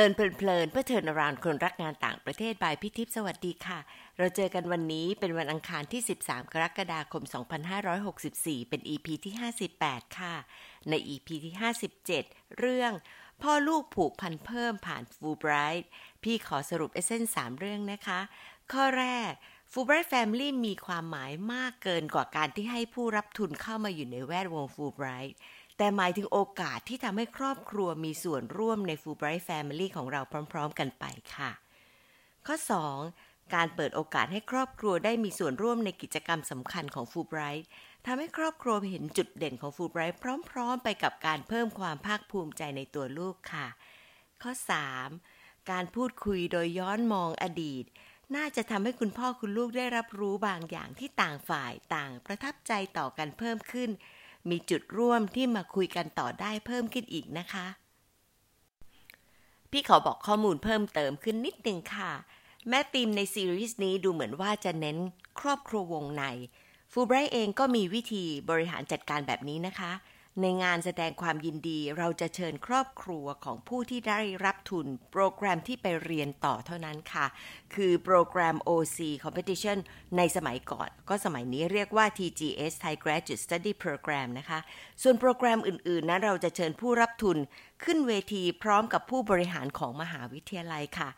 ลินเพลินเพื่อเทินรานคนรักงานต่างประเทศบายพิทิพสวัสดีค่ะ เราเจอกันวันนี้เป็นวันอังคารที่ 13 กรกฎาคม 2564 เป็น EP ที่ 58 ค่ะ ใน EP ที่ 57 เรื่อง พ่อลูกผูกพันเพิ่มผ่านฟูไบรท์พี่ขอสรุปเอเซนสามเรื่องนะคะ ข้อแรกฟูไบรท์แฟมิลี่มีความหมายมากเกินกว่าการที่ให้ผู้รับทุนเข้ามาอยู่ในแวดวงฟูไบรท์ แต่หมายถึงโอกาสที่ทำให้ครอบครัวมีส่วนร่วมใน Fulbright Family ของเราพร้อม ๆ กันไปค่ะ ข้อ 2. การเปิดโอกาสให้ครอบครัวได้มีส่วนร่วมในกิจกรรมสำคัญของ Fulbright ทำให้ครอบครัวเห็นจุดเด่นของ Fulbright พร้อม ๆ ไปกับการเพิ่มความภาคภูมิใจในตัวลูกค่ะ ข้อ 3. การพูดคุยโดยย้อนมองอดีตน่าจะทำให้คุณพ่อคุณลูกได้รับรู้บางอย่างที่ต่างฝ่ายต่างประทับใจต่อกันเพิ่มขึ้น มีจุดร่วมที่มาคุยกันต่อได้เพิ่มขึ้นอีกนะคะ พี่ขอบอกข้อมูลเพิ่มเติมขึ้นนิดนึงค่ะ แม้ธีมในซีรีส์นี้ดูเหมือนว่าจะเน้นครอบครัววงในฟูไบรท์เองก็มีวิธีบริหารจัดการแบบนี้นะคะ ในงานแสดงความยินดีเราจะเชิญครอบครัวของผู้ที่ได้รับทุน โปรแกรมที่ไปเรียนต่อเท่านั้นค่ะ คือโปรแกรม OC Competition ในสมัยก่อน ก็สมัยนี้เรียกว่า TGS Thai Graduate Study Program นะคะ ส่วนโปรแกรมอื่น ๆนะเราจะเชิญผู้รับทุน ขึ้นเวทีพร้อมกับผู้บริหารของมหาวิทยาลัยค่ะ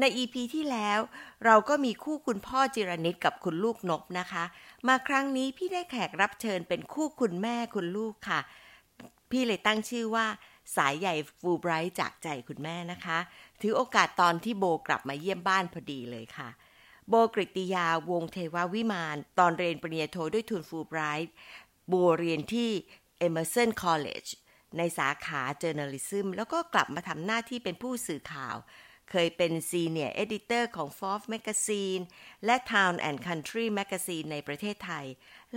ใน EP ที่แล้ว เราก็มีคู่คุณพ่อจิรนิตกับคุณลูกนบนะคะ มาครั้งนี้พี่ได้แขกรับเชิญเป็นคู่คุณแม่คุณลูกค่ะ พี่เลยตั้งชื่อว่า สายใหญ่ฟูไบรท์จากใจคุณแม่นะคะ ถือโอกาสตอนที่โบกลับมาเยี่ยมบ้านพอดีเลยค่ะ โบกริติยาวงเทวาวิมาน ตอนเรียนปริญญาโทด้วยทุนฟูไบรท์โบเรียนที่ Emerson College ในสาขา Journalism แล้วก็กลับมาทำหน้าที่เป็นผู้สื่อข่าว เคยเป็น Senior Editor ของ Forbes Magazine และ Town and Country Magazine ในประเทศไทย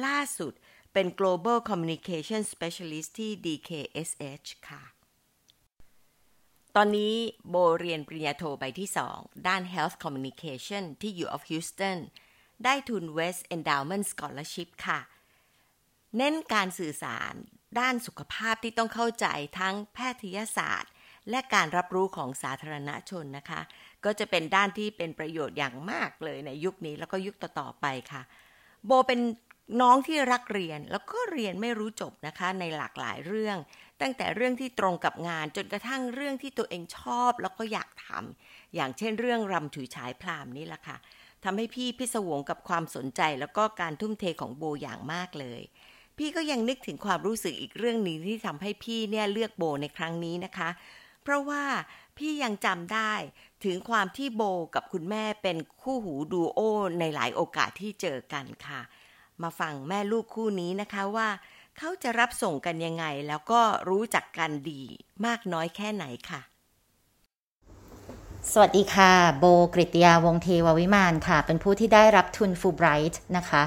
ล่าสุดเป็น Global Communication Specialist ที่ DKSH ค่ะ ตอนนี้โบเรียนปริญญาโทใบที่ 2 ด้าน Health Communication ที่ U of Houston ได้ทุน West Endowment Scholarship ค่ะ เน้นการสื่อสารด้านสุขภาพที่ต้องเข้าใจทั้งแพทยศาสตร์ และการรับรู้ของสาธารณชนนะคะ ก็จะเป็นด้านที่เป็นประโยชน์อย่างมากเลยในยุคนี้แล้วก็ยุคต่อๆไปค่ะ โบเป็นน้องที่รักเรียนแล้วก็เรียนไม่รู้จบนะคะในหลากหลายเรื่อง ตั้งแต่เรื่องที่ตรงกับงานจนกระทั่งเรื่องที่ตัวเองชอบแล้วก็อยากทำอย่างเช่นเรื่องรำถือฉายพรามนี่แหละค่ะทำให้พี่พิศวงกับความสนใจแล้วก็การทุ่มเทของโบอย่างมากเลย พี่ก็ยังนึกถึงความรู้สึกอีกเรื่องหนึ่งที่ทำให้พี่เนี่ยเลือกโบในครั้งนี้นะคะ เพราะว่าพี่ยังจำได้ถึงความที่โบกับคุณแม่เป็นคู่หูดูโอในหลายโอกาสที่เจอกันค่ะ มาฟังแม่ลูกคู่นี้นะคะว่า เขาจะรับส่งกันยังไง แล้วก็รู้จักกันดีมากน้อยแค่ไหนค่ะ สวัสดีค่ะ โบกริตยาวงเทววิมานค่ะ เป็นผู้ที่ได้รับทุนฟูไบรท์นะคะ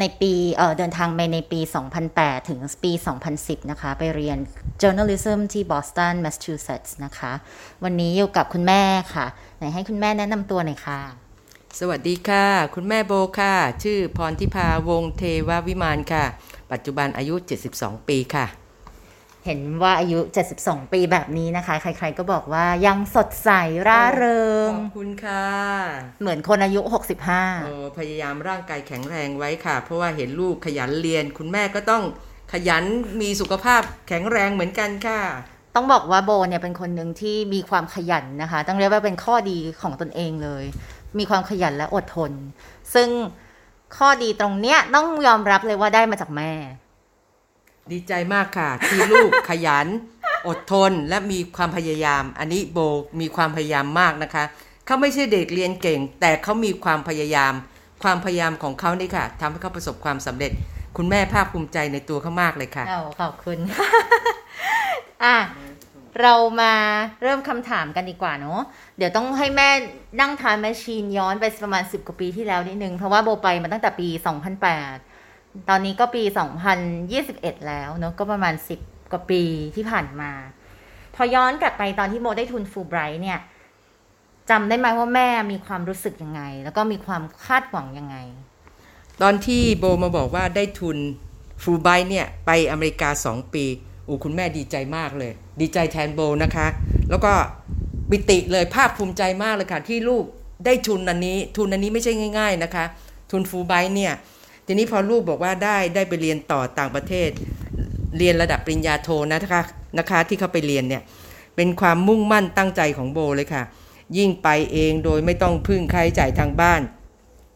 ในปีเดินทางไปในปี 2008 ถึงปี 2010 นะคะ ไปเรียน journalism ที่บอสตันแมสซาชูเซตส์นะคะ วันนี้อยู่กับคุณแม่ค่ะ ไหนให้คุณแม่แนะนำตัวหน่อยค่ะ สวัสดีค่ะ คุณแม่โบค่ะ ชื่อพรทิพาวงเทววิมานค่ะ ปัจจุบันอายุ 72 ปีค่ะ เห็นว่าอายุ 72 ปีแบบนี้นะคะ ใคร ๆ ก็บอกว่ายังสดใสร่าเริง ขอบคุณค่ะ เหมือนคนอายุ 65โอ้พยายามร่างกายแข็งแรงไว้ค่ะ เพราะว่าเห็นลูกขยันเรียน คุณแม่ก็ต้องขยันมีสุขภาพแข็งแรงเหมือนกันค่ะ ต้องบอกว่าโบเนี่ยเป็นคนหนึ่งที่มีความขยันนะคะ ต้องเรียกว่าเป็นข้อดีของตนเองเลย มีความขยันและอดทน ซึ่งข้อดีตรงเนี้ยต้องยอมรับเลยว่าได้มาจากแม่ ดีใจมากค่ะ ที่ลูกขยัน อดทนและมีความพยายาม อันนี้โบมีความพยายามมากนะคะ เขาไม่ใช่เด็กเรียนเก่ง แต่เขามีความพยายาม ความพยายามของเขานี่ค่ะทำให้เขาประสบความสำเร็จ คุณแม่ภาคภูมิใจในตัวเขามากเลยค่ะขอบคุณอะเรามาเริ่มคำถามกันดีกว่าเนาะเดี๋ยวต้องให้แม่นั่งทานแมชชีนย้อนไปประมาณสิบกว่าปีที่แล้วนิดนึง เพราะว่าโบไปมาตั้งแต่ปี 2008 ตอนนี้ก็ปี 2021 แล้วเนอะก็ประมาณ 10 กว่าปีที่ผ่านมา พอย้อนกลับไปตอนที่โมได้ทุนฟูไบรท์เนี่ยจำได้ไหมว่าแม่มีความรู้สึกยังไง แล้วก็มีความคาดหวังยังไง ตอนที่โบมาบอกว่าได้ทุนฟูไบรท์เนี่ยไปอเมริกาสองปีอูคุณแม่ดีใจมากเลย ดีใจแทนโบนะคะ แล้วก็ปิติเลยภาคภูมิใจมากเลยค่ะ ที่ลูกได้ทุนอันนี้ ทุนอันนี้ไม่ใช่ง่าย ๆนะคะ ทุนฟูไบเนี่ย ทีนี้พอลูกบอกว่าได้ได้ไปเรียนต่อต่างประเทศ เรียนระดับปริญญาโทนะคะนะคะที่เขาไปเรียนเนี่ยเป็นความมุ่งมั่นตั้งใจของโบเลยค่ะ ยิ่งไปเองโดยไม่ต้องพึ่งใครจ่ายทางบ้าน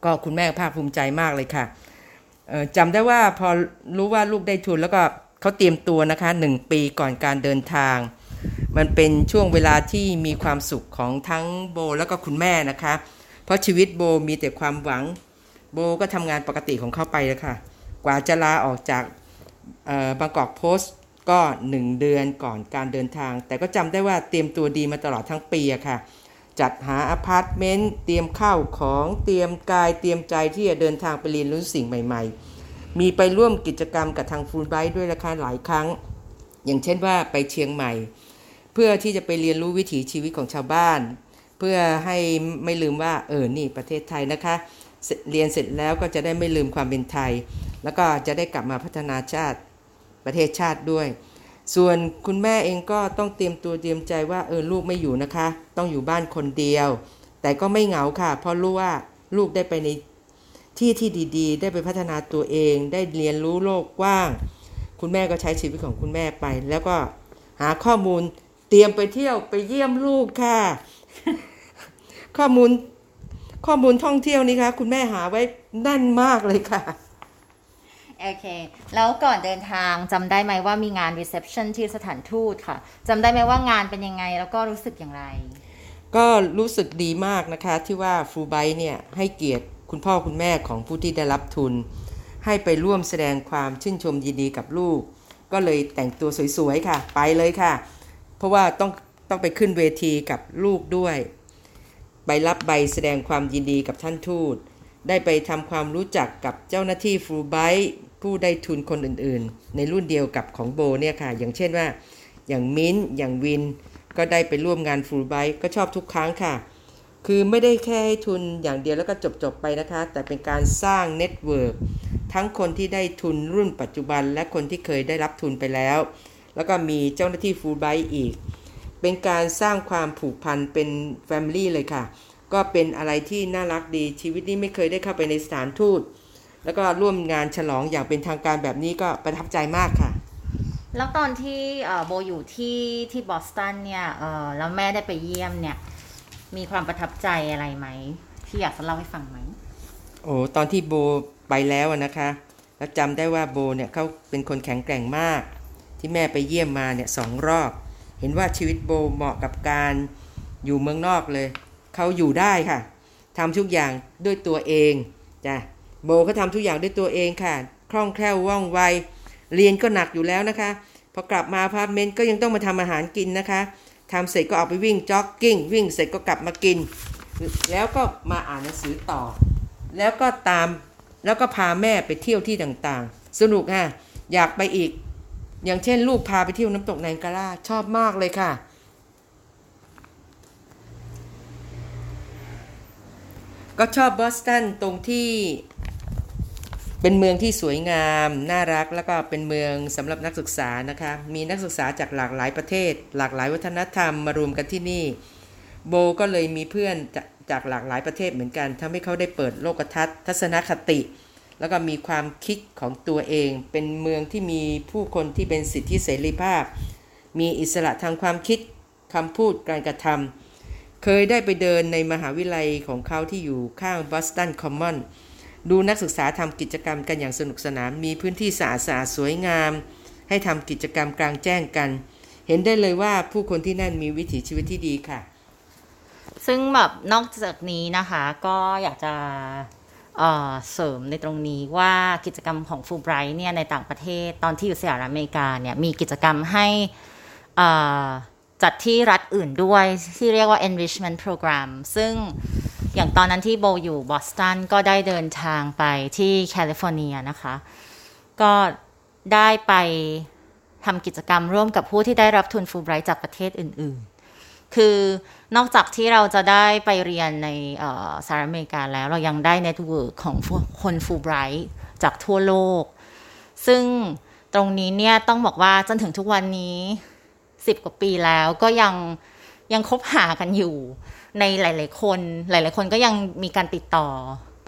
ก็คุณแม่ภาคภูมิใจมากเลยค่ะจำได้ว่าพอรู้ว่าลูกได้ทุนแล้วก็เขาเตรียมตัวนะคะหนึ่งปีก่อนการเดินทาง มันเป็นช่วงเวลาที่มีความสุขของทั้งโบแล้วก็คุณแม่นะคะ เพราะชีวิตโบมีแต่ความหวัง โบก็ทำงานปกติของเขาไปเลยค่ะ กว่าจะลาออกจากบางกอกโพสต์ก็หนึ่งเดือนก่อนการเดินทาง แต่ก็จำได้ว่าเตรียมตัวดีมาตลอดทั้งปีอะค่ะ จัดหาอพาร์ตเมนต์เตรียมข้าวของเตรียมกายเตรียมใจที่จะเดินทางไปเรียนรู้สิ่งใหม่ ๆ มีไปร่วมกิจกรรมกับทางฟูลไบต์ด้วยราคาหลายครั้ง อย่างเช่นว่าไปเชียงใหม่ เพื่อที่จะไปเรียนรู้วิถีชีวิตของชาวบ้าน เพื่อให้ไม่ลืมว่าเออนี่ประเทศไทยนะคะ เรียนเสร็จแล้วก็จะได้ไม่ลืมความเป็นไทย แล้วก็จะได้กลับมาพัฒนาชาติประเทศชาติด้วย ส่วนคุณแม่เองก็ต้องเตรียมตัวเตรียมใจว่าเออลูกไม่อยู่นะคะ ต้องอยู่บ้านคนเดียว แต่ก็ไม่เหงาค่ะ เพราะรู้ว่าลูกได้ไปในที่ที่ดีๆ ได้ไปพัฒนาตัวเอง ได้เรียนรู้โลกกว้าง คุณแม่ก็ใช้ชีวิตของคุณแม่ไป แล้วก็หาข้อมูลเตรียมไปเที่ยวไปเยี่ยมลูกค่ะ ข้อมูล ข้อมูลท่องเที่ยวนี่คะคุณแม่หาไว้แน่นมากเลยค่ะโอเค แล้วก่อนเดินทางจำได้ไหมว่ามีงาน reception ที่สถานทูตค่ะจำได้ไหมว่างานเป็นยังไงแล้วก็รู้สึกอย่างไร ก็รู้สึกดีมากนะคะ ที่ว่าฟูไบเนี่ยให้เกียรติคุณพ่อคุณแม่ของผู้ที่ได้รับทุน ให้ไปร่วมแสดงความชื่นชมยินดีกับลูก ก็เลยแต่งตัวสวยๆค่ะ ไปเลยค่ะ เพราะว่าต้องต้องไปขึ้นเวทีกับลูกด้วย ใบรับใบแสดงความยินดีกับท่านทูต ได้ไปทำความรู้จักกับเจ้าหน้าที่ฟูไบผู้ได้ทุนคนอื่นๆ ในรุ่นเดียวกับของโบเนี่ยค่ะ อย่างเช่นว่า อย่างมิ้น อย่างวิน ก็ได้ไปร่วมงานฟูลไบก็ชอบทุกครั้งค่ะ คือไม่ได้แค่ให้ทุนอย่างเดียวแล้วก็จบๆไปนะคะ แต่เป็นการสร้าง network ทั้งคนที่ได้ทุนรุ่นปัจจุบันและคนที่เคยได้รับทุนไปแล้ว แล้วก็มีเจ้าหน้าที่ฟูลไบอีก เป็นการสร้างความผูกพันเป็นแฟมิลี่เลยค่ะ ก็เป็นอะไรที่น่ารักดีชีวิตนี้ไม่เคยได้เข้าไปในสถานทูต แล้วก็ร่วมงานฉลองอย่างเป็นทางการแบบนี้ก็ประทับใจมากค่ะ แล้วตอนที่โบอยู่ที่ที่บอสตันเนี่ยแล้วแม่ได้ไปเยี่ยมเนี่ยมีความประทับใจอะไรไหม ที่อยากจะเล่าให้ฟังไหม โอ้ตอนที่โบไปแล้วนะคะ แล้วจำได้ว่าโบเนี่ยเขาเป็นคนแข็งแกร่งมาก ที่แม่ไปเยี่ยมมาเนี่ยสองรอบ เห็นว่าชีวิตโบเหมาะกับการอยู่เมืองนอกเลย เขาอยู่ได้ค่ะทำทุกอย่างด้วยตัวเองจ้ะโบเขาทำทุกอย่างด้วยตัวเองค่ะ คล่องแคล่วว่องไว เรียนก็หนักอยู่แล้วนะคะ พอกลับมาอพาร์ตเมนต์ก็ยังต้องมาทำอาหารกินนะคะทำเสร็จก็ออกไปวิ่งจ็อกกิ้ง วิ่งเสร็จก็กลับมากิน แล้วก็มาอ่านหนังสือต่อ แล้วก็ตามแล้วก็พาแม่ไปเที่ยวที่ต่างๆ สนุกฮะอยากไปอีก อย่างเช่นลูกพาไปเที่ยวน้ำตกแนกาล่าชอบมากเลยค่ะ ก็ชอบบอสตันตรงที่เป็นเมืองที่สวยงาม น่ารักแล้วก็เป็นเมืองสำหรับนักศึกษานะคะ มีนักศึกษาจากหลากหลายประเทศ หลากหลายวัฒนธรรมมารวมกันที่นี่ โบก็เลยมีเพื่อนจากหลากหลายประเทศเหมือนกันทำให้เขาได้เปิดโลกทัศน์ทัศนคติ แล้วก็มีความคิดของตัวเอง เป็นเมืองที่มีผู้คนที่เป็นสิทธิเสรีภาพ มีอิสระทางความคิดคำพูดการกระทำเคยได้ไปเดินในมหาวิทยาลัยของเขาที่อยู่ข้างบอสตันคอมมอนดูนักศึกษาทำกิจกรรมกันอย่างสนุกสนาน มีพื้นที่สะอาดสะอาดสวยงาม ให้ทำกิจกรรมกลางแจ้งกัน เห็นได้เลยว่าผู้คนที่นั่นมีวิถีชีวิตที่ดีค่ะ ซึ่งแบบนอกจากนี้นะคะ ก็อยากจะ เสริมในตรงนี้ว่ากิจกรรมของฟูไบรท์เนี่ยในต่างประเทศตอนที่อยู่สหรัฐอเมริกาเนี่ยมีกิจกรรมให้จัดที่รัฐอื่นด้วยที่เรียกว่า enrichment program ซึ่งอย่างตอนนั้นที่โบอยู่บอสตันก็ได้เดินทางไปที่แคลิฟอร์เนียนะคะ ก็ได้ไปทำกิจกรรมร่วมกับผู้ที่ได้รับทุนฟูไบรท์จากประเทศอื่น คือนอกจากที่เราจะได้ไปเรียนในสหรัฐอเมริกาแล้วเรายังได้ network ของคนฟูไบรท์จากทั่วโลก ซึ่งตรงนี้เนี่ยต้องบอกว่าจนถึงทุกวันนี้ 10 กว่าปีแล้วก็ยังยังคบหากันอยู่ในหลาย ๆ คน หลาย ๆ คนก็ยังมีการติดต่อ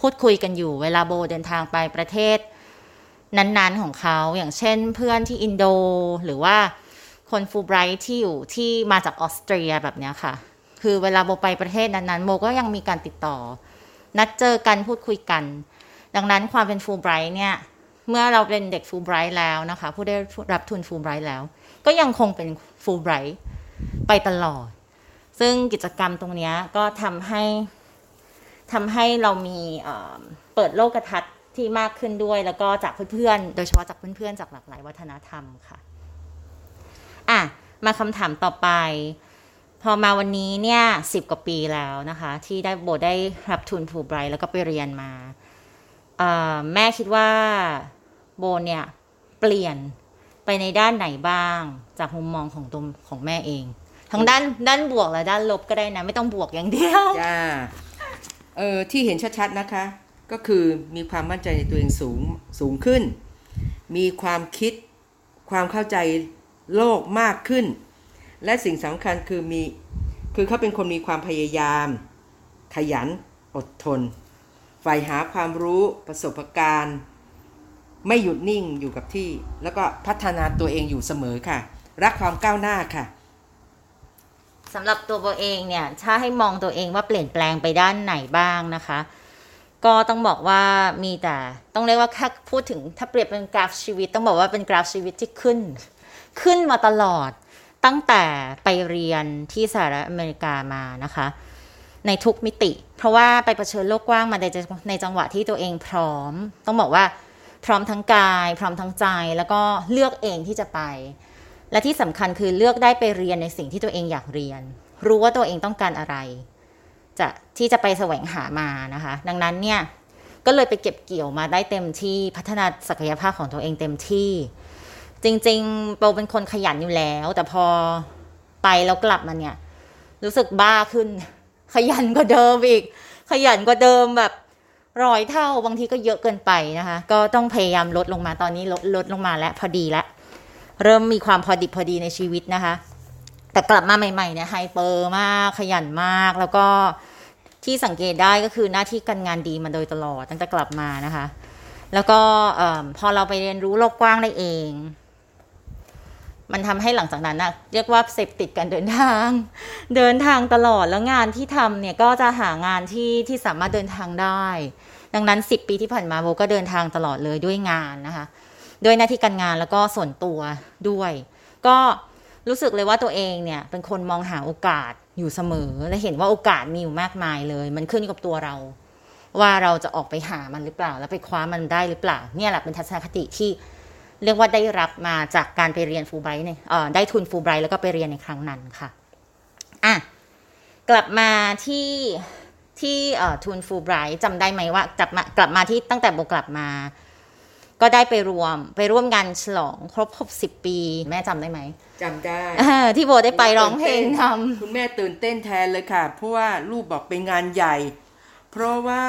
พูดคุยกันอยู่เวลาโบเดินทางไปประเทศนั้น ๆ ของเขาอย่างเช่นเพื่อนที่อินโดหรือว่า คนฟูไบรท์ที่อยู่ที่มาจากออสเตรียแบบนี้ค่ะ คือเวลาโบไปประเทศนั้นๆโบก็ยังมีการติดต่อ นัดเจอกันพูดคุยกัน ดังนั้นความเป็นฟูไบรท์เนี่ยเมื่อเราเป็นเด็กฟูไบรท์แล้วนะคะ ผู้ได้รับทุนฟูไบรท์แล้ว ก็ยังคงเป็นฟูไบรท์ไปตลอด ซึ่งกิจกรรมตรงนี้ก็ทำให้ทำให้เรามีเอ่อเปิดโลกทัศน์ที่มากขึ้นด้วย แล้วก็จากเพื่อนๆ โดยเฉพาะจากเพื่อนๆ จากหลากหลายวัฒนธรรมค่ะ อะมาคำถามต่อไป พอมาวันนี้เนี่ยสิบกว่าปีแล้วนะคะ ที่ได้โบได้รับทุนฟูไบรท์แล้วก็ไปเรียนมาแม่คิดว่าโบเนี่ยเปลี่ยนไปในด้านไหนบ้างจากมุมมองของตัวของแม่เอง ทั้งด้านด้านบวกและด้านลบก็ได้นะ ไม่ต้องบวกอย่างเดียวจ้าเออที่เห็นชัดๆนะคะ ก็คือมีความมั่นใจในตัวเองสูงสูงขึ้น มีความคิดความเข้าใจ โลกมากขึ้น และสิ่งสำคัญคือมีคือเขาเป็นคนมีความพยายาม ขยันอดทนใฝ่หาความรู้ประสบการณ์ ไม่หยุดนิ่งอยู่กับที่ แล้วก็พัฒนาตัวเองอยู่เสมอค่ะ รักความก้าวหน้าค่ะสำหรับตัวโบเองเนี่ยถ้าให้มองตัวเองว่าเปลี่ยนแปลงไปด้านไหนบ้างนะคะ ก็ต้องบอกว่ามีแต่ต้องเรียกว่าถ้าพูดถึงถ้าเปรียบเป็นกราฟชีวิต ต้องบอกว่าเป็นกราฟชีวิตที่ขึ้น ขึ้นมาตลอดตั้งแต่ไปเรียนที่สหรัฐอเมริกามานะคะ ในทุกมิติ เพราะว่าไปเผชิญโลกกว้างมาในจังในจังหวะที่ตัวเองพร้อม ต้องบอกว่าพร้อมทั้งกาย พร้อมทั้งใจแล้วก็เลือกเองที่จะไป และที่สำคัญคือเลือกได้ไปเรียนในสิ่งที่ตัวเองอยากเรียน รู้ว่าตัวเองต้องการอะไร จะที่จะไปแสวงหามานะคะ ดังนั้นเนี่ยก็เลยไปเก็บเกี่ยวมาได้เต็มที่พัฒนาศักยภาพของตัวเองเต็มที่ จริงๆโปเป็นคนขยันอยู่แล้ว แต่พอไปแล้วกลับมาเนี่ย รู้สึกบ้าขึ้น ขยันกว่าเดิมอีก ขยันกว่าเดิมแบบร้อยเท่าบางทีก็เยอะเกินไปนะคะ ก็ต้องพยายามลดลงมาตอนนี้ลดลดลงมาแล้วพอดีแล้วเริ่มมีความพอดิบพอดีในชีวิตนะคะ แต่กลับมาใหม่ๆเนี่ยไฮเปอร์มากขยันมากแล้วก็ที่สังเกตได้ก็คือหน้าที่การงานดีมาโดยตลอดตั้งแต่กลับมานะคะ แล้วก็พอเราไปเรียนรู้โลกกว้างได้เอง มันทำให้หลังจากนั้นนะเรียกว่าเสพติดการเดินทาง เดินทางตลอดแล้วงานที่ทำเนี่ยก็จะหางานที่ที่สามารถเดินทางได้ ดังนั้น 10 ปีที่ผ่านมาโบก็เดินทางตลอดเลยด้วยงานนะคะด้วยหน้าที่การงานแล้วก็ส่วนตัวด้วย ก็รู้สึกเลยว่าตัวเองเนี่ยเป็นคนมองหาโอกาสอยู่เสมอ และเห็นว่าโอกาสมีอยู่มากมายเลย มันขึ้นอยู่กับตัวเรา ว่าเราจะออกไปหามันหรือเปล่า แล้วไปคว้ามันได้หรือเปล่า เนี่ยแหละเป็นทัศนคติที่ เรียกว่าได้รับมาจากการไปเรียนฟูไบรท์เนี่ยเอ่อได้ทุนฟูไบรท์แล้วก็ไปเรียนในครั้งนั้นค่ะอะกลับมาที่ที่เอ่อทุนฟูไบรท์จำได้ไหมว่ากลับมากลับมาที่ตั้งแต่โบกลับมา ก็ได้ไปรวมไปร่วมงานฉลองครบ 60 ปี แม่จำได้ไหมจำได้เออที่โบได้ไปร้องเพลงทคุณแม่ตื่นเต้นแทนเลยค่ะ เพราะว่าลูกบอกเป็นงานใหญ่ เพราะว่า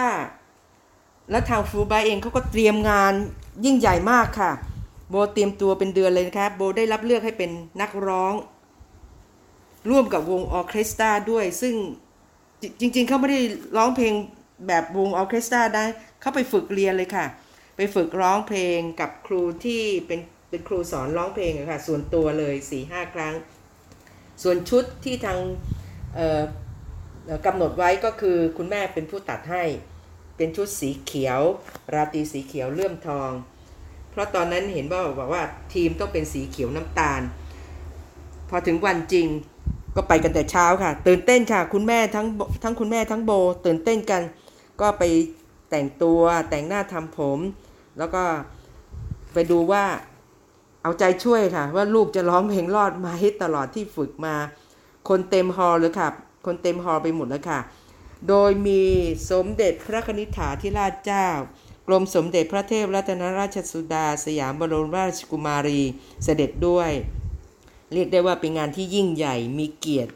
แล้วทางฟูบายเองเขาก็เตรียมงานยิ่งใหญ่มากค่ะ โบเตรียมตัวเป็นเดือนเลยนะคะโบได้รับเลือกให้เป็นนักร้อง ร่วมกับวงออเคสตราด้วย ซึ่งจริง ๆ เขาไม่ได้ร้องเพลงแบบวงออเคสตราได้ เขาไปฝึกเรียนเลยค่ะ ไปฝึกร้องเพลงกับครูที่เป็นเป็นครูสอนร้องเพลงค่ะ ส่วนตัวเลยสี่ห้าครั้ง ส่วนชุดที่ทางกำหนดไว้ก็คือคุณแม่เป็นผู้ตัดให้ เป็นชุดสีเขียว ราตรีสีเขียวเลื่อมทอง เพราะตอนนั้นเห็นว่าบอกว่าทีมต้องเป็นสีเขียวน้ำตาล พอถึงวันจริงก็ไปกันแต่เช้าค่ะ ตื่นเต้นค่ะ คุณแม่ทั้งทั้งคุณแม่ทั้งโบ ตื่นเต้นกัน ก็ไปแต่งตัวแต่งหน้าทำผม แล้วก็ไปดูว่าเอาใจช่วยค่ะ ว่าลูกจะร้องเพลงรอดไหมตลอดที่ฝึกมา คนเต็มฮอลล์เลยค่ะ คนเต็มฮอลล์ไปหมดแล้วค่ะ โดยมีสมเด็จพระนิธิฐาธิราชเจ้า กรมสมเด็จพระเทพรัตนราชสุดา สยามบรมราชกุมารีเสด็จด้วย เรียกได้ว่าเป็นงานที่ยิ่งใหญ่มีเกียรติ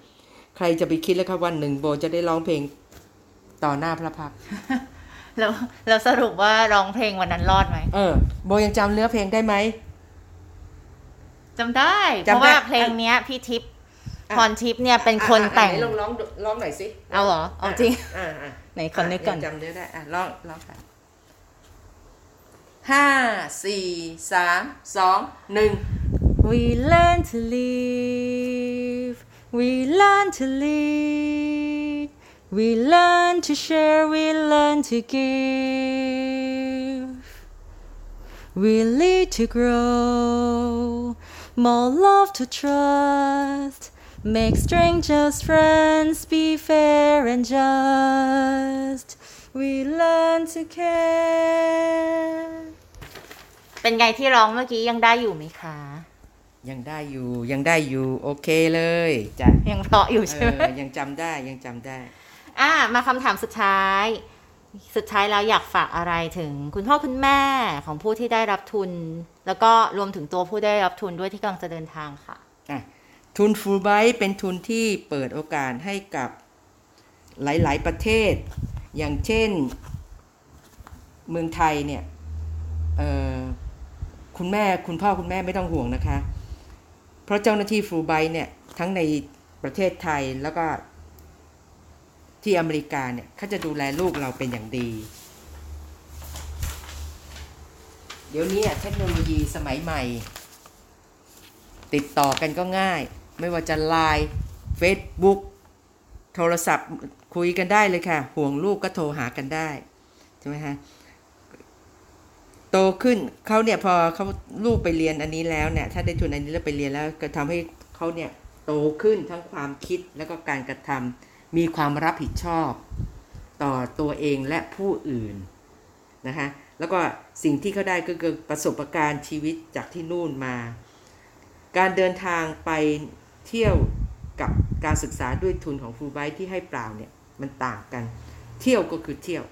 ใครจะไปคิดแล้วครับวันหนึ่งโบจะได้ร้องเพลงต่อหน้าพระพักตร์ำแล้วแล้วสรุปว่าร้องเพลงวันนั้นรอดไหมเออโบยังจำเนื้อเพลงได้ไหมจำได้ เพจำได้ราะว่าเพลงเนี้ยพี่ทิพย์พรทิพย์เนี่ยเป็นคนแต่งอะอะไหนลองร้องดูร้องหน่อยสิเอาเหรอเอาจริงอ่าอ่าไหนขอนึกก่อนจำเนื้อได้อะร้องร้องค่ะ ห้าสี่สามสองหนึ่ง We learn to live, we learn to lead, we learn to share, we learn to give. We lead to grow, more love to trust, make strangers friends, be fair and just. We learn to care. เป็นไงที่ร้องเมื่อกี้ยังได้อยู่ไหมคะ ยังได้อยู่ยังได้อยู่โอเคเลยจ้ะยังเพราะอยู่เอใช่ไหมอยังจำได้ยังจำได้ อะมาคำถามสุดท้าย สุดท้ายแล้วอยากฝากอะไรถึงคุณพ่อคุณแม่ของผู้ที่ได้รับทุน แล้วก็รวมถึงตัวผู้ได้รับทุนด้วยที่กำลังจะเดินทางค่ะ อะทุนฟูลไบรท์เป็นทุนที่เปิดโอกาสให้กับหลาย ๆ ประเทศ อย่างเช่นเมืองไทยเนี่ยเอ่อ คุณแม่คุณพ่อคุณแม่ไม่ต้องห่วงนะคะ เพราะเจ้าหน้าที่ฟูไบเนี่ยทั้งในประเทศไทยแล้วก็ที่อเมริกาเนี่ยเขาจะดูแลลูกเราเป็นอย่างดี เดี๋ยวนี้เทคโนโลยีสมัยใหม่ ติดต่อกันก็ง่าย ไม่ว่าจะไลน์ Facebook โทรศัพท์คุยกันได้เลยค่ะ ห่วงลูกก็โทรหากันได้ ใช่ไหมคะ โตขึ้นเขาเนี่ยพอเขาลูกไปเรียนอันนี้แล้วเนี่ยถ้าได้ทุนอันนี้แล้วไปเรียนแล้วก็ทำให้เขาเนี่ยโตขึ้นทั้งความคิดแล้วก็การกระทำมีความรับผิดชอบ ต่อตัวเองและผู้อื่นนะคะแล้วก็สิ่งที่เขาได้ก็คือประสบการณ์ชีวิตจากที่นู่นมา การเดินทางไปเที่ยวกับการศึกษาด้วยทุนของฟูไบท์ที่ให้เปล่าเนี่ยมันต่างกัน เที่ยวก็คือเที่ยว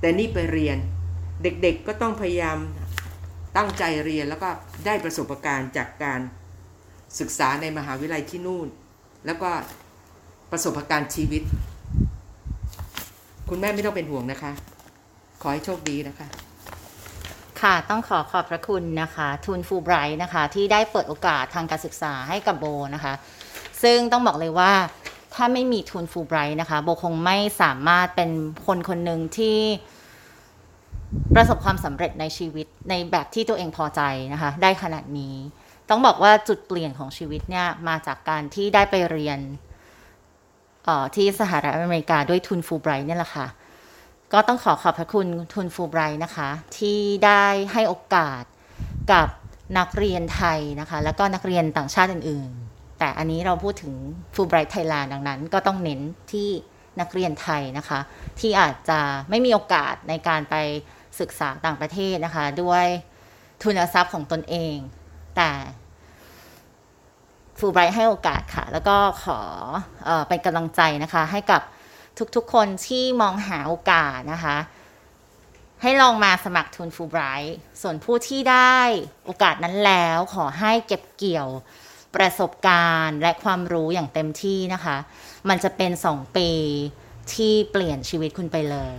แต่นี่ไปเรียน เด็กๆก็ต้องพยายามตั้งใจเรียนแล้วก็ได้ประสบการณ์จากการศึกษาในมหาวิทยาลัยที่นู่น แล้วก็ประสบการณ์ชีวิต คุณแม่ไม่ต้องเป็นห่วงนะคะ ขอให้โชคดีนะคะ ค่ะต้องขอขอบพระคุณนะคะทุนฟูไบรท์นะคะ ที่ได้เปิดโอกาสทางการศึกษาให้กับโบนะคะ ซึ่งต้องบอกเลยว่าถ้าไม่มีทุนฟูไบรท์นะคะ โบคงไม่สามารถเป็นคนคนหนึ่งที่ ประสบความสำเร็จในชีวิตในแบบที่ตัวเองพอใจนะคะ ได้ขนาดนี้ ต้องบอกว่าจุดเปลี่ยนของชีวิตเนี่ยมาจากการที่ได้ไปเรียนออที่สหรัฐอเมริกาด้วยทุนฟูไบรท์เนี่ยแหละค่ะ ก็ต้องขอขอบพระคุณทุนฟูไบรท์นะคะ ที่ได้ให้โอกาสกับนักเรียนไทยนะคะ แล้วก็นักเรียนต่างชาติอื่น ๆ แต่อันนี้เราพูดถึงฟูไบรท์ไทยแลนด์ดังนั้น ก็ต้องเน้นที่นักเรียนไทยนะคะ ที่อาจจะไม่มีโอกาสในการไป ศึกษาต่างประเทศนะคะ ด้วยทุนทรัพย์ของตนเอง แต่ฟูไบรท์ให้โอกาสค่ะ แล้วก็ขอเออเป็นกำลังใจนะคะ ให้กับทุกๆคนที่มองหาโอกาสนะคะ ให้ลองมาสมัครทุนฟูไบรท์ส่วนผู้ที่ได้โอกาสนั้นแล้วขอให้เก็บเกี่ยวประสบการณ์และความรู้อย่างเต็มที่นะคะ มันจะเป็นสองปีที่เปลี่ยนชีวิตคุณไปเลย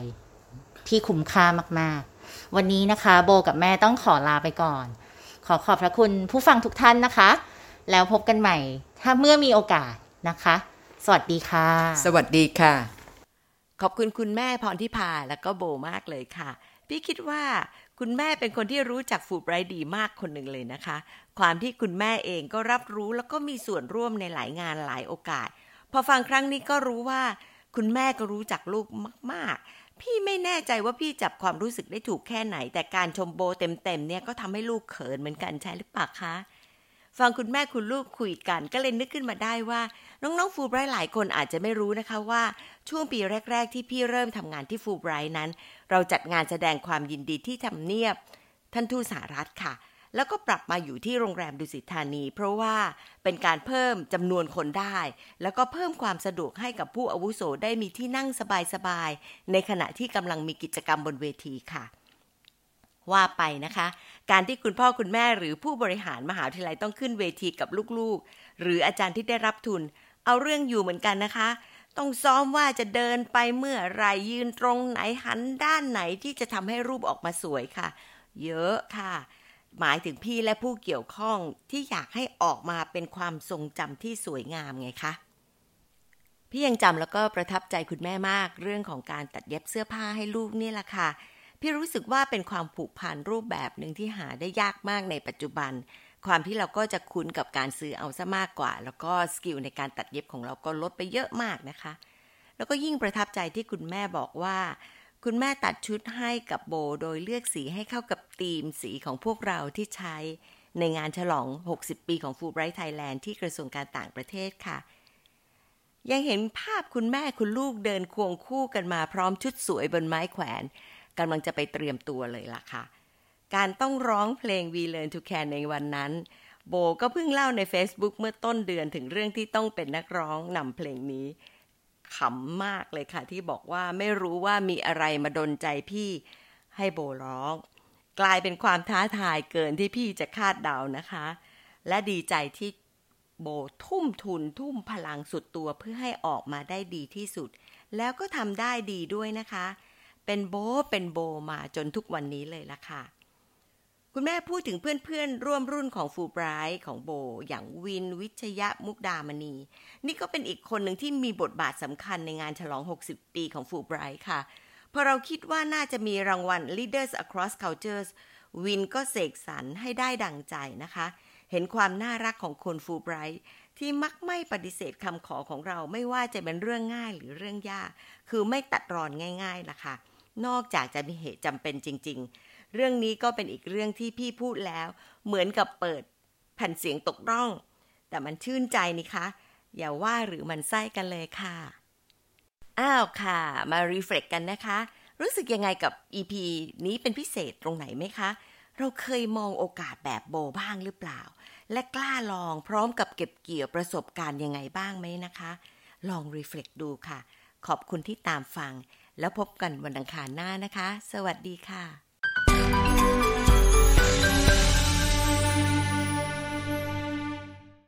ที่คุ้มค่ามาก ๆ วันนี้นะคะ โบกับแม่ต้องขอลาไปก่อน ขอขอบพระคุณผู้ฟังทุกท่านนะคะ แล้วพบกันใหม่ ถ้าเมื่อมีโอกาสนะคะ สวัสดีค่ะ สวัสดีค่ะ ขอบคุณคุณแม่พรทิพาแล้วก็โบมากเลยค่ะ พี่คิดว่าคุณแม่เป็นคนที่รู้จักฟูไบรท์ดีมากคนหนึ่งเลยนะคะ ความที่คุณแม่เองก็รับรู้แล้วก็มีส่วนร่วมในหลายงานหลายโอกาส พอฟังครั้งนี้ก็รู้ว่า คุณแม่ก็รู้จักลูกมาก ๆ พี่ไม่แน่ใจว่าพี่จับความรู้สึกได้ถูกแค่ไหน แต่การชมโบเต็มๆเนี่ยก็ทำให้ลูกเขินเหมือนกันใช่หรือเปล่าคะฟังคุณแม่คุณลูกคุยกันก็เลยนึกขึ้นมาได้ว่า น้องๆฟูไบรท์หลายคนอาจจะไม่รู้นะคะว่า ช่วงปีแรก ๆ ที่พี่เริ่มทำงานที่ฟูไบรท์นั้น เราจัดงานแสดงความยินดีที่ทำเนียบท่านทูตสหรัฐค่ะ แล้วก็ปรับมาอยู่ที่โรงแรมดุสิตธานี เพราะว่าเป็นการเพิ่มจำนวนคนได้ แล้วก็เพิ่มความสะดวกให้กับผู้อาวุโสได้มีที่นั่งสบายๆ ในขณะที่กำลังมีกิจกรรมบนเวทีค่ะ ว่าไปนะคะ การที่คุณพ่อคุณแม่หรือผู้บริหารมหาวิทยาลัยต้องขึ้นเวทีกับลูกๆ หรืออาจารย์ที่ได้รับทุน เอาเรื่องอยู่เหมือนกันนะคะ ต้องซ้อมว่าจะเดินไปเมื่อไหรยืนตรงไหนหันด้านไหนที่จะทำให้รูปออกมาสวยค่ะ เยอะค่ะ หมายถึงพี่และผู้เกี่ยวข้องที่อยากให้ออกมาเป็นความทรงจำที่สวยงามไงคะ พี่ยังจำแล้วก็ประทับใจคุณแม่มากเรื่องของการตัดเย็บเสื้อผ้าให้ลูกนี่แหละค่ะ พี่รู้สึกว่าเป็นความผูกพันรูปแบบหนึ่งที่หาได้ยากมากในปัจจุบัน ความที่เราก็จะคุ้นกับการซื้อเอาซะมากกว่า แล้วก็ skill ในการตัดเย็บของเราก็ลดไปเยอะมากนะคะ แล้วก็ยิ่งประทับใจที่คุณแม่บอกว่า คุณแม่ตัดชุดให้กับโบโดยเลือกสีให้เข้ากับธีมสีของพวกเราที่ใช้ ในงานฉลอง 60 ปีของ Fulbright Thailand ที่กระทรวงการต่างประเทศค่ะ ยังเห็นภาพคุณแม่คุณลูกเดินควงคู่กันมาพร้อมชุดสวยบนไม้แขวนกำลังจะไปเตรียมตัวเลยล่ะค่ะ การต้องร้องเพลง We Learn to Can ในวันนั้น โบก็เพิ่งเล่าใน Facebook เมื่อต้นเดือนถึงเรื่องที่ต้องเป็นนักร้องนำเพลงนี้ ขำมากเลยค่ะ ที่บอกว่าไม่รู้ว่ามีอะไรมาดนใจพี่ให้โบร้อง กลายเป็นความท้าทายเกินที่พี่จะคาดเดานะคะ และดีใจที่โบทุ่มทุนทุ่มพลังสุดตัวเพื่อให้ออกมาได้ดีที่สุด แล้วก็ทำได้ดีด้วยนะคะ เป็นโบเป็นโบมาจนทุกวันนี้เลยละค่ะ คุณแม่พูดถึงเพื่อนๆ ร่วมรุ่นของฟูไบรท์ของโบ อย่างวินวิชยะมุกดามณี นี่ก็เป็นอีกคนหนึ่งที่มีบทบาทสำคัญในงานฉลอง 60 ปีของฟูไบรท์ค่ะ พอเราคิดว่าน่าจะมีรางวัล Leaders Across Cultures วินก็เสกสรรให้ได้ดังใจนะคะ เห็นความน่ารักของคนฟูไบรท์ที่มักไม่ปฏิเสธคำขอของเราไม่ว่าจะเป็นเรื่องง่ายหรือเรื่องยาก คือไม่ตัดรอนง่ายๆล่ะค่ะ นอกจากจะมีเหตุจำเป็นจริง ๆ เรื่องนี้ก็เป็นอีกเรื่องที่พี่พูดแล้ว เหมือนกับเปิดแผ่นเสียงตกร่อง แต่มันชื่นใจนี่คะ อย่าว่าหรือมันไส้กันเลยค่ะ อ้าวค่ะ มารีเฟล็กกันนะคะ รู้สึกยังไงกับ EP นี้เป็นพิเศษตรงไหนไหมคะ เราเคยมองโอกาสแบบโบบ้างหรือเปล่า และกล้าลองพร้อมกับเก็บเกี่ยวประสบการณ์ยังไงบ้างไหมนะคะ ลองรีเฟล็กดูค่ะ ขอบคุณที่ตามฟัง แล้วพบกันวันอังคารหน้านะคะ สวัสดีค่ะ